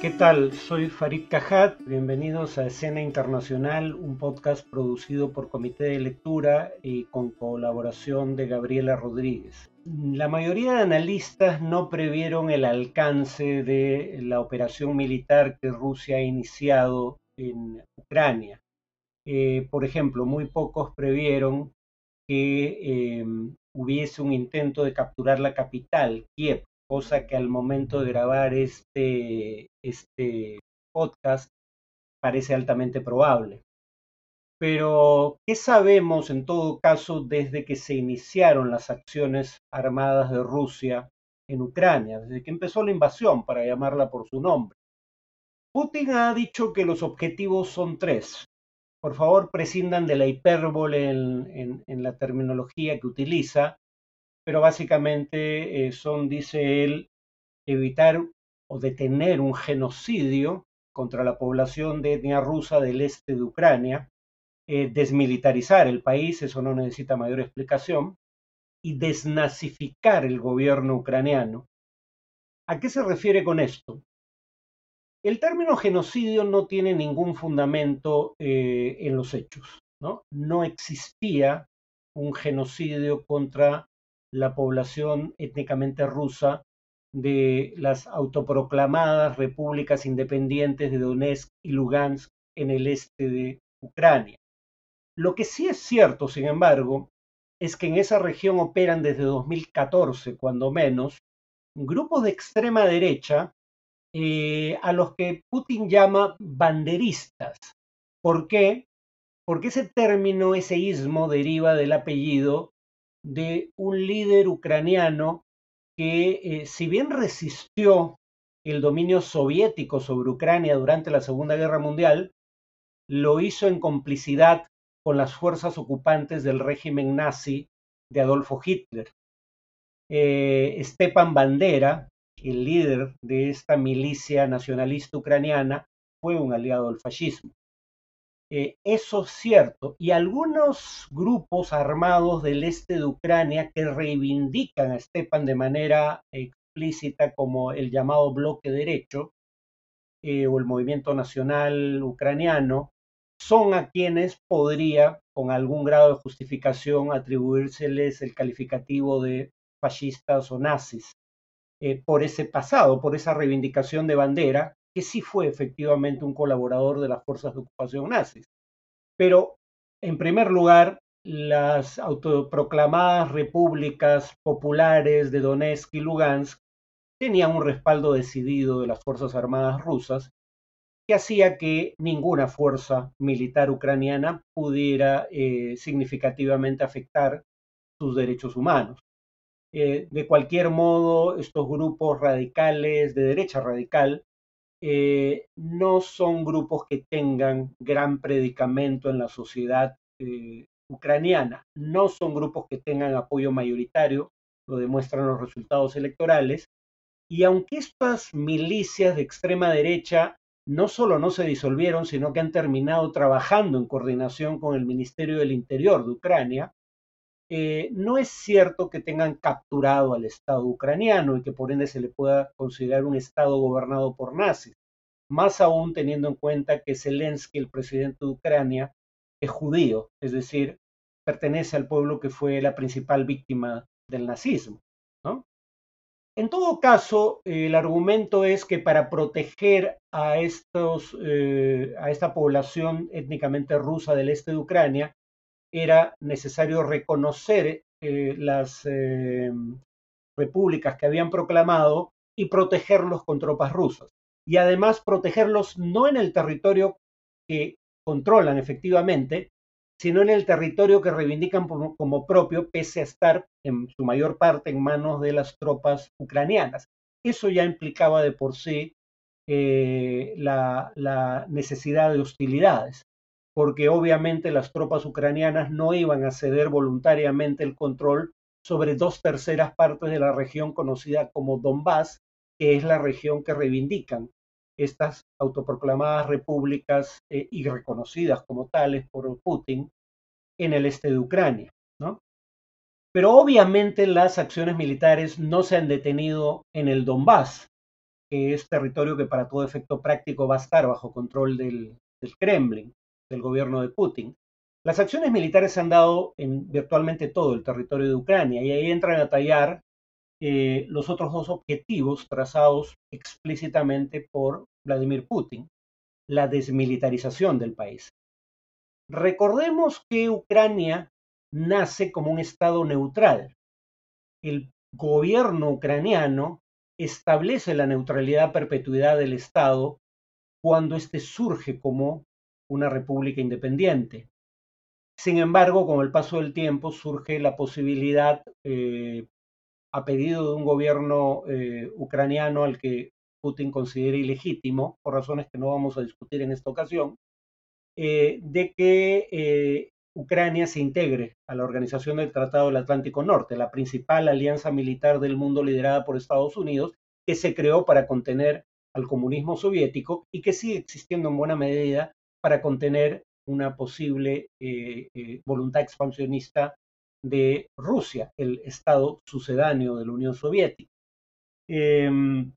¿Qué tal? Soy Farid Cajat. Bienvenidos a Escena Internacional, un podcast producido por Comité de Lectura y con colaboración de Gabriela Rodríguez. La mayoría de analistas no previeron el alcance de la operación militar que Rusia ha iniciado en Ucrania. Eh, por ejemplo, muy pocos previeron que eh, hubiese un intento de capturar la capital, Kiev, cosa que al momento de grabar este, este podcast parece altamente probable. Pero, ¿qué sabemos en todo caso desde que se iniciaron las acciones armadas de Rusia en Ucrania, desde que empezó la invasión, para llamarla por su nombre? Putin ha dicho que los objetivos son tres. Por favor, prescindan de la hipérbole en, en la terminología que utiliza pero básicamente eh, son, dice él, evitar o detener un genocidio contra la población de etnia rusa del este de Ucrania, eh, desmilitarizar el país, eso no necesita mayor explicación, y desnazificar el gobierno ucraniano. ¿A qué se refiere con esto? El término genocidio no tiene ningún fundamento eh, en los hechos. ¿no? no existía un genocidio contra la población étnicamente rusa de las autoproclamadas repúblicas independientes de Donetsk y Lugansk en el este de Ucrania. Lo que sí es cierto, sin embargo, es que en esa región operan desde 2014, cuando menos, grupos de extrema derecha eh, a los que Putin llama banderistas. ¿Por qué? Porque ese término, ese ismo, deriva del apellido de un líder ucraniano que, eh, si bien resistió el dominio soviético sobre Ucrania durante la Segunda Guerra Mundial, lo hizo en complicidad con las fuerzas ocupantes del régimen nazi de Adolfo Hitler. Eh, Stepan Bandera, el líder de esta milicia nacionalista ucraniana, fue un aliado del fascismo. Eh, eso es cierto. Y algunos grupos armados del este de Ucrania que reivindican a Stepan de manera explícita como el llamado bloque derecho eh, o el movimiento nacional ucraniano, son a quienes podría, con algún grado de justificación, atribuírseles el calificativo de fascistas o nazis eh, por ese pasado, por esa reivindicación de bandera, que sí fue efectivamente un colaborador de las fuerzas de ocupación nazis. Pero, en primer lugar, las autoproclamadas repúblicas populares de Donetsk y Lugansk tenían un respaldo decidido de las Fuerzas Armadas rusas que hacía que ninguna fuerza militar ucraniana pudiera eh, significativamente afectar sus derechos humanos. Eh, de cualquier modo, estos grupos radicales de derecha radical eh, no son grupos que tengan gran predicamento en la sociedad eh, ucraniana, no son grupos que tengan apoyo mayoritario, lo demuestran los resultados electorales, y aunque estas milicias de extrema derecha no solo no se disolvieron, sino que han terminado trabajando en coordinación con el Ministerio del Interior de Ucrania, eh, no es cierto que tengan capturado al Estado ucraniano y que por ende se le pueda considerar un Estado gobernado por nazis, más aún teniendo en cuenta que Zelensky, el presidente de Ucrania, es judío, es decir, pertenece al pueblo que fue la principal víctima del nazismo. En todo caso, el argumento es que para proteger a, eh, a esta población étnicamente rusa del este de Ucrania, era necesario reconocer eh, las eh, repúblicas que habían proclamado y protegerlos con tropas rusas. Y además protegerlos no en el territorio que controlan efectivamente, sino en el territorio que reivindican como, propio, pese a estar en su mayor parte en manos de las tropas ucranianas. Eso ya implicaba de por sí eh, la necesidad de hostilidades porque obviamente las tropas ucranianas no iban a ceder voluntariamente el control sobre dos terceras partes de la región conocida como Donbass, que es la región que reivindican estas autoproclamadas repúblicas eh, y reconocidas como tales por Putin en el este de Ucrania. Pero obviamente las acciones militares no se han detenido en el Donbass. que es territorio que para todo efecto práctico va a estar bajo control del, Kremlin, del gobierno de Putin. Las acciones militares se han dado en virtualmente todo el territorio de Ucrania y ahí entran a tallar eh, los otros dos objetivos trazados explícitamente por Vladimir Putin, la desmilitarización del país. Recordemos que Ucrania nace como un Estado neutral. El gobierno ucraniano establece la neutralidad perpetuidad del Estado cuando éste surge como una república independiente. Sin embargo, con el paso del tiempo surge la posibilidad, eh, a pedido de un gobierno eh, ucraniano al que Putin considera ilegítimo, por razones que no vamos a discutir en esta ocasión, eh, de que Ucrania se integre a la Organización del Tratado del Atlántico Norte, la principal alianza militar del mundo liderada por Estados Unidos, que se creó para contener al comunismo soviético y que sigue existiendo en buena medida para contener una posible eh, eh, voluntad expansionista de Rusia, el estado sucedáneo de la Unión Soviética. Em,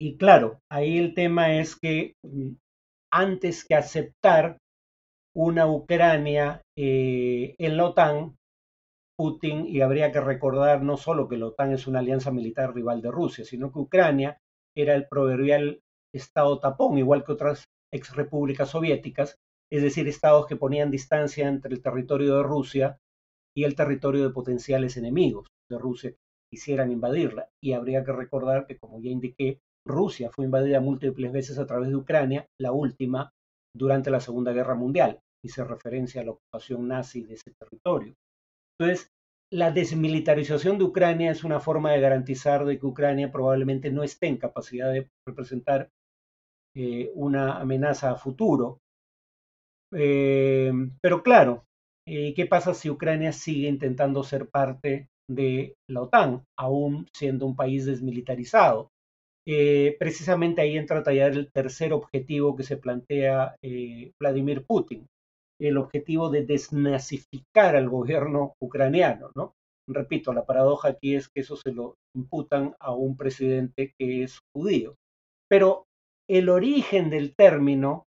y claro, ahí el tema es que mm, antes que aceptar una Ucrania eh, en la OTAN, Putin, y habría que recordar no solo que la OTAN es una alianza militar rival de Rusia, sino que Ucrania era el proverbial estado tapón, igual que otras ex repúblicas soviéticas, es decir, estados que ponían distancia entre el territorio de Rusia y el territorio de potenciales enemigos de Rusia que quisieran invadirla. Y habría que recordar que, como ya indiqué, Rusia fue invadida múltiples veces a través de Ucrania, la última durante la Segunda Guerra Mundial hice referencia a la ocupación nazi de ese territorio. Entonces, la desmilitarización de Ucrania es una forma de garantizar de que Ucrania probablemente no esté en capacidad de representar eh, una amenaza a futuro. Eh, pero claro, eh, ¿qué pasa si Ucrania sigue intentando ser parte de la OTAN, aún siendo un país desmilitarizado? precisamente ahí entra a tallar el tercer objetivo que se plantea Vladimir Putin, el objetivo de desnazificar al gobierno ucraniano, ¿no? Repito, la paradoja aquí es que eso se lo imputan a un presidente que es judío. Pero el origen del término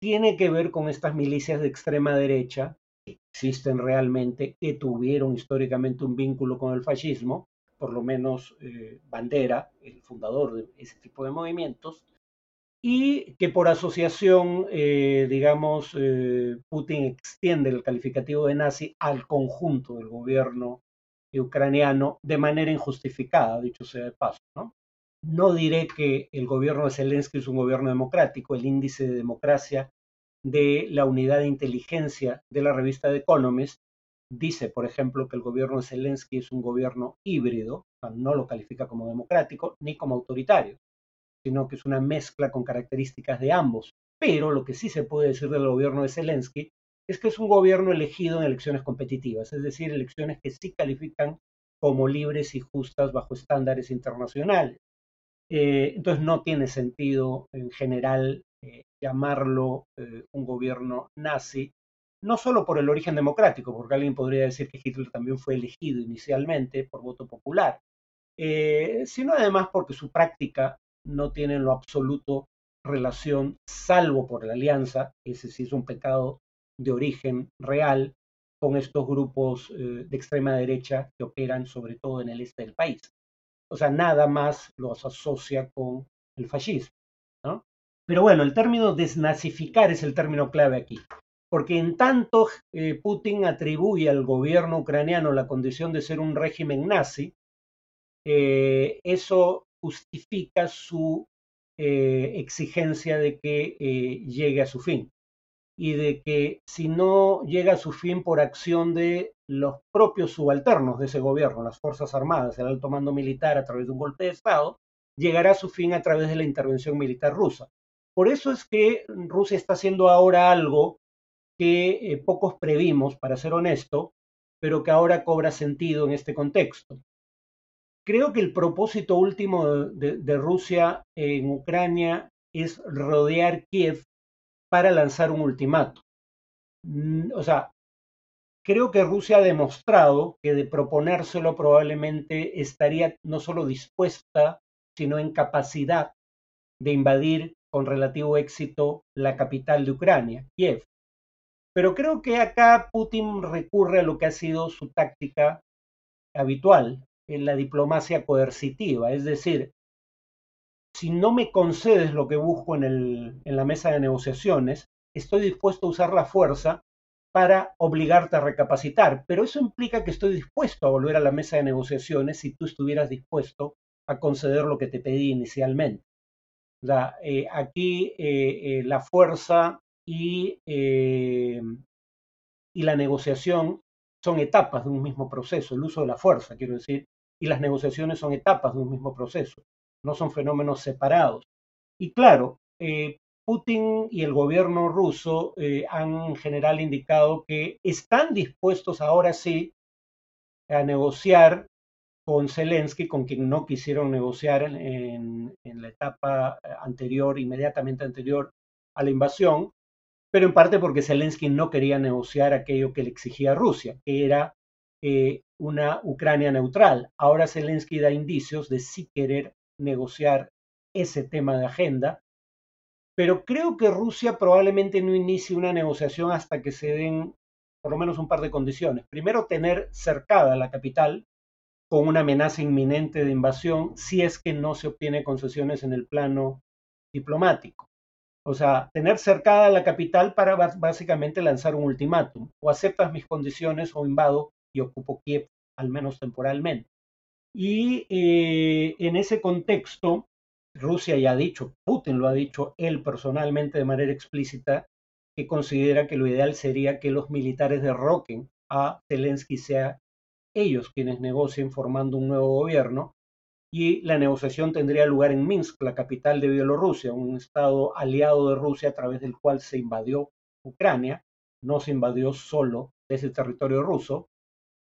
tiene que ver con estas milicias de extrema derecha que existen realmente, que tuvieron históricamente un vínculo con el fascismo, por lo menos eh, Bandera, el fundador de ese tipo de movimientos, y que por asociación, eh, digamos, eh, Putin extiende el calificativo de nazi al conjunto del gobierno ucraniano de manera injustificada, dicho sea de paso. ¿no? No diré que el gobierno de Zelensky es un gobierno democrático, el índice de democracia de la unidad de inteligencia de la revista The Economist dice, por ejemplo, que el gobierno de Zelensky es un gobierno híbrido, no lo califica como democrático ni como autoritario sino que es una mezcla con características de ambos. Pero lo que sí se puede decir del gobierno de Zelensky es que es un gobierno elegido en elecciones competitivas, es decir, elecciones que sí califican como libres y justas bajo estándares internacionales. Eh, entonces no tiene sentido en general eh, llamarlo eh, un gobierno nazi, no solo por el origen democrático, porque alguien podría decir que Hitler también fue elegido inicialmente por voto popular, sino además porque su práctica no tienen lo absoluto relación, salvo por la alianza, ese sí es un pecado de origen real, con estos grupos de extrema derecha que operan sobre todo en el este del país. O sea, nada más los asocia con el fascismo. Pero bueno, el término desnazificar es el término clave aquí, porque en tanto eh, Putin atribuye al gobierno ucraniano la condición de ser un régimen nazi, eh, eso justifica su eh, exigencia de que llegue a su fin y de que si no llega a su fin por acción de los propios subalternos de ese gobierno, las Fuerzas Armadas, el alto mando militar a través de un golpe de Estado, llegará a su fin a través de la intervención militar rusa. Por eso es que Rusia está haciendo ahora algo que eh, pocos previmos, para ser honesto, pero que ahora cobra sentido en este contexto. Creo que el propósito último de, Rusia en Ucrania es rodear Kiev para lanzar un ultimato. Mm, o sea, creo que Rusia ha demostrado que de proponérselo probablemente estaría no solo dispuesta sino en capacidad de invadir con relativo éxito la capital de Ucrania, Kiev. Pero creo que acá Putin recurre a lo que ha sido su táctica habitual en la diplomacia coercitiva, es decir, si no me concedes lo que busco en, la mesa de negociaciones, estoy dispuesto a usar la fuerza para obligarte a recapacitar, pero eso implica que estoy dispuesto a volver a la mesa de negociaciones si tú estuvieras dispuesto a conceder lo que te pedí inicialmente. O sea, eh, aquí eh, eh, la fuerza y, y la negociación son etapas de un mismo proceso, el uso de la fuerza, quiero decir, y las negociaciones son etapas de un mismo proceso, no son fenómenos separados. Y claro, Putin y el gobierno ruso eh, han en general indicado que están dispuestos ahora sí a negociar con Zelensky, con quien no quisieron negociar en, la etapa anterior, inmediatamente anterior a la invasión, pero en parte porque Zelensky no quería negociar aquello que le exigía Rusia, que era eh, una Ucrania neutral. Ahora Zelensky da indicios de sí querer negociar ese tema de agenda, pero creo que Rusia probablemente no inicie una negociación hasta que se den por lo menos un par de condiciones. Primero, tener cercada la capital con una amenaza inminente de invasión si es que no se obtiene concesiones en el plano diplomático. O sea, tener cercada la capital para básicamente lanzar un ultimátum. O aceptas mis condiciones o invado y ocupo Kiev, al menos temporalmente. Y eh, en ese contexto, Rusia ya ha dicho, Putin lo ha dicho él personalmente de manera explícita, que considera que lo ideal sería que los militares derroquen a Zelensky, sea ellos quienes negocien formando un nuevo gobierno, y la negociación tendría lugar en Minsk, la capital de Bielorrusia, un estado aliado de Rusia a través del cual se invadió Ucrania, no se invadió solo desde el territorio ruso,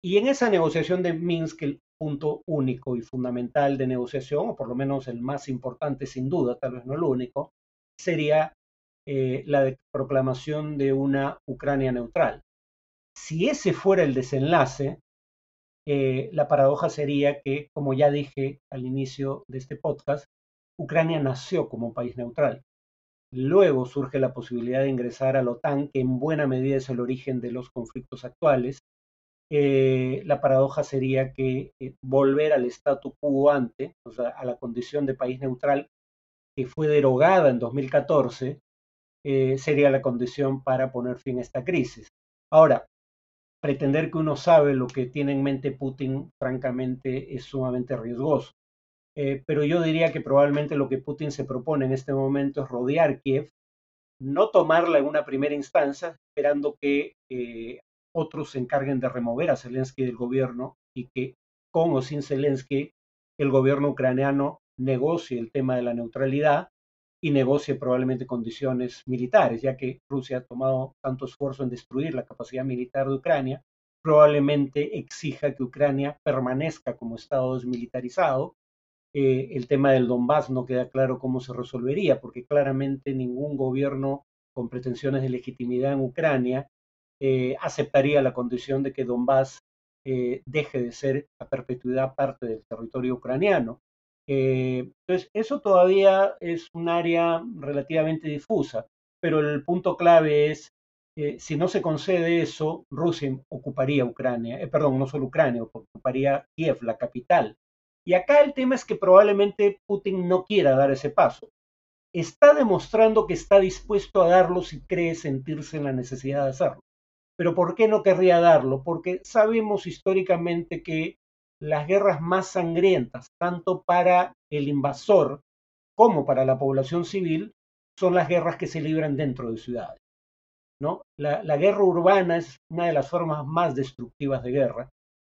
y en esa negociación de Minsk, punto único y fundamental de negociación, o por lo menos el más importante sin duda, tal vez no el único, sería eh, la proclamación de una Ucrania neutral. Si ese fuera el desenlace, eh, la paradoja sería que, como ya dije al inicio de este podcast, Ucrania nació como país neutral. Luego surge la posibilidad de ingresar a la OTAN, que en buena medida es el origen de los conflictos actuales, eh, la paradoja sería que eh, volver al statu quo ante, o sea, a la condición de país neutral que fue derogada en 2014, eh, sería la condición para poner fin a esta crisis. Ahora, pretender que uno sabe lo que tiene en mente Putin, francamente, es sumamente riesgoso. pero yo diría que probablemente lo que Putin se propone en este momento es rodear Kiev, no tomarla en una primera instancia, esperando que otros se encarguen de remover a Zelensky del gobierno y que con o sin Zelensky el gobierno ucraniano negocie el tema de la neutralidad y negocie probablemente condiciones militares, ya que Rusia ha tomado tanto esfuerzo en destruir la capacidad militar de Ucrania, probablemente exija que Ucrania permanezca como Estado desmilitarizado. Eh, el tema del Donbass no queda claro cómo se resolvería, porque claramente ningún gobierno con pretensiones de legitimidad en Ucrania eh, aceptaría la condición de que Donbass eh, deje de ser a perpetuidad parte del territorio ucraniano. Eh, entonces, eso todavía es un área relativamente difusa, pero el punto clave es, si no se concede eso, Rusia ocuparía Ucrania, perdón, no solo Ucrania, ocuparía Kiev, la capital. Y acá el tema es que probablemente Putin no quiera dar ese paso. Está demostrando que está dispuesto a darlo si cree sentirse en la necesidad de hacerlo. Pero ¿por qué no querría darlo? Porque sabemos históricamente que las guerras más sangrientas, tanto para el invasor como para la población civil, son las guerras que se libran dentro de ciudades. ¿no? La, guerra urbana es una de las formas más destructivas de guerra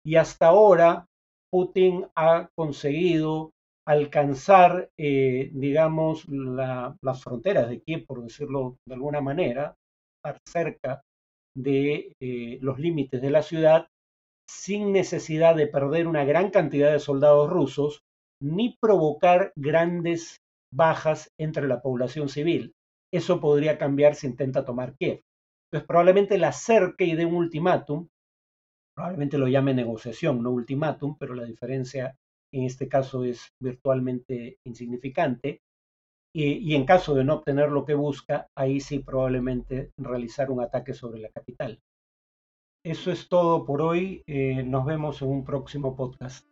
y hasta ahora Putin ha conseguido alcanzar, eh, digamos, las fronteras de Kiev, por decirlo de alguna manera, estar cerca de eh, los límites de la ciudad sin necesidad de perder una gran cantidad de soldados rusos ni provocar grandes bajas entre la población civil. Eso podría cambiar si intenta tomar Kiev. Entonces probablemente la acerque y dé un ultimátum, probablemente lo llame negociación, no ultimátum, pero la diferencia en este caso es virtualmente insignificante, y, en caso de no obtener lo que busca, ahí sí probablemente realizar un ataque sobre la capital. Eso es todo por hoy. Eh, nos vemos en un próximo podcast.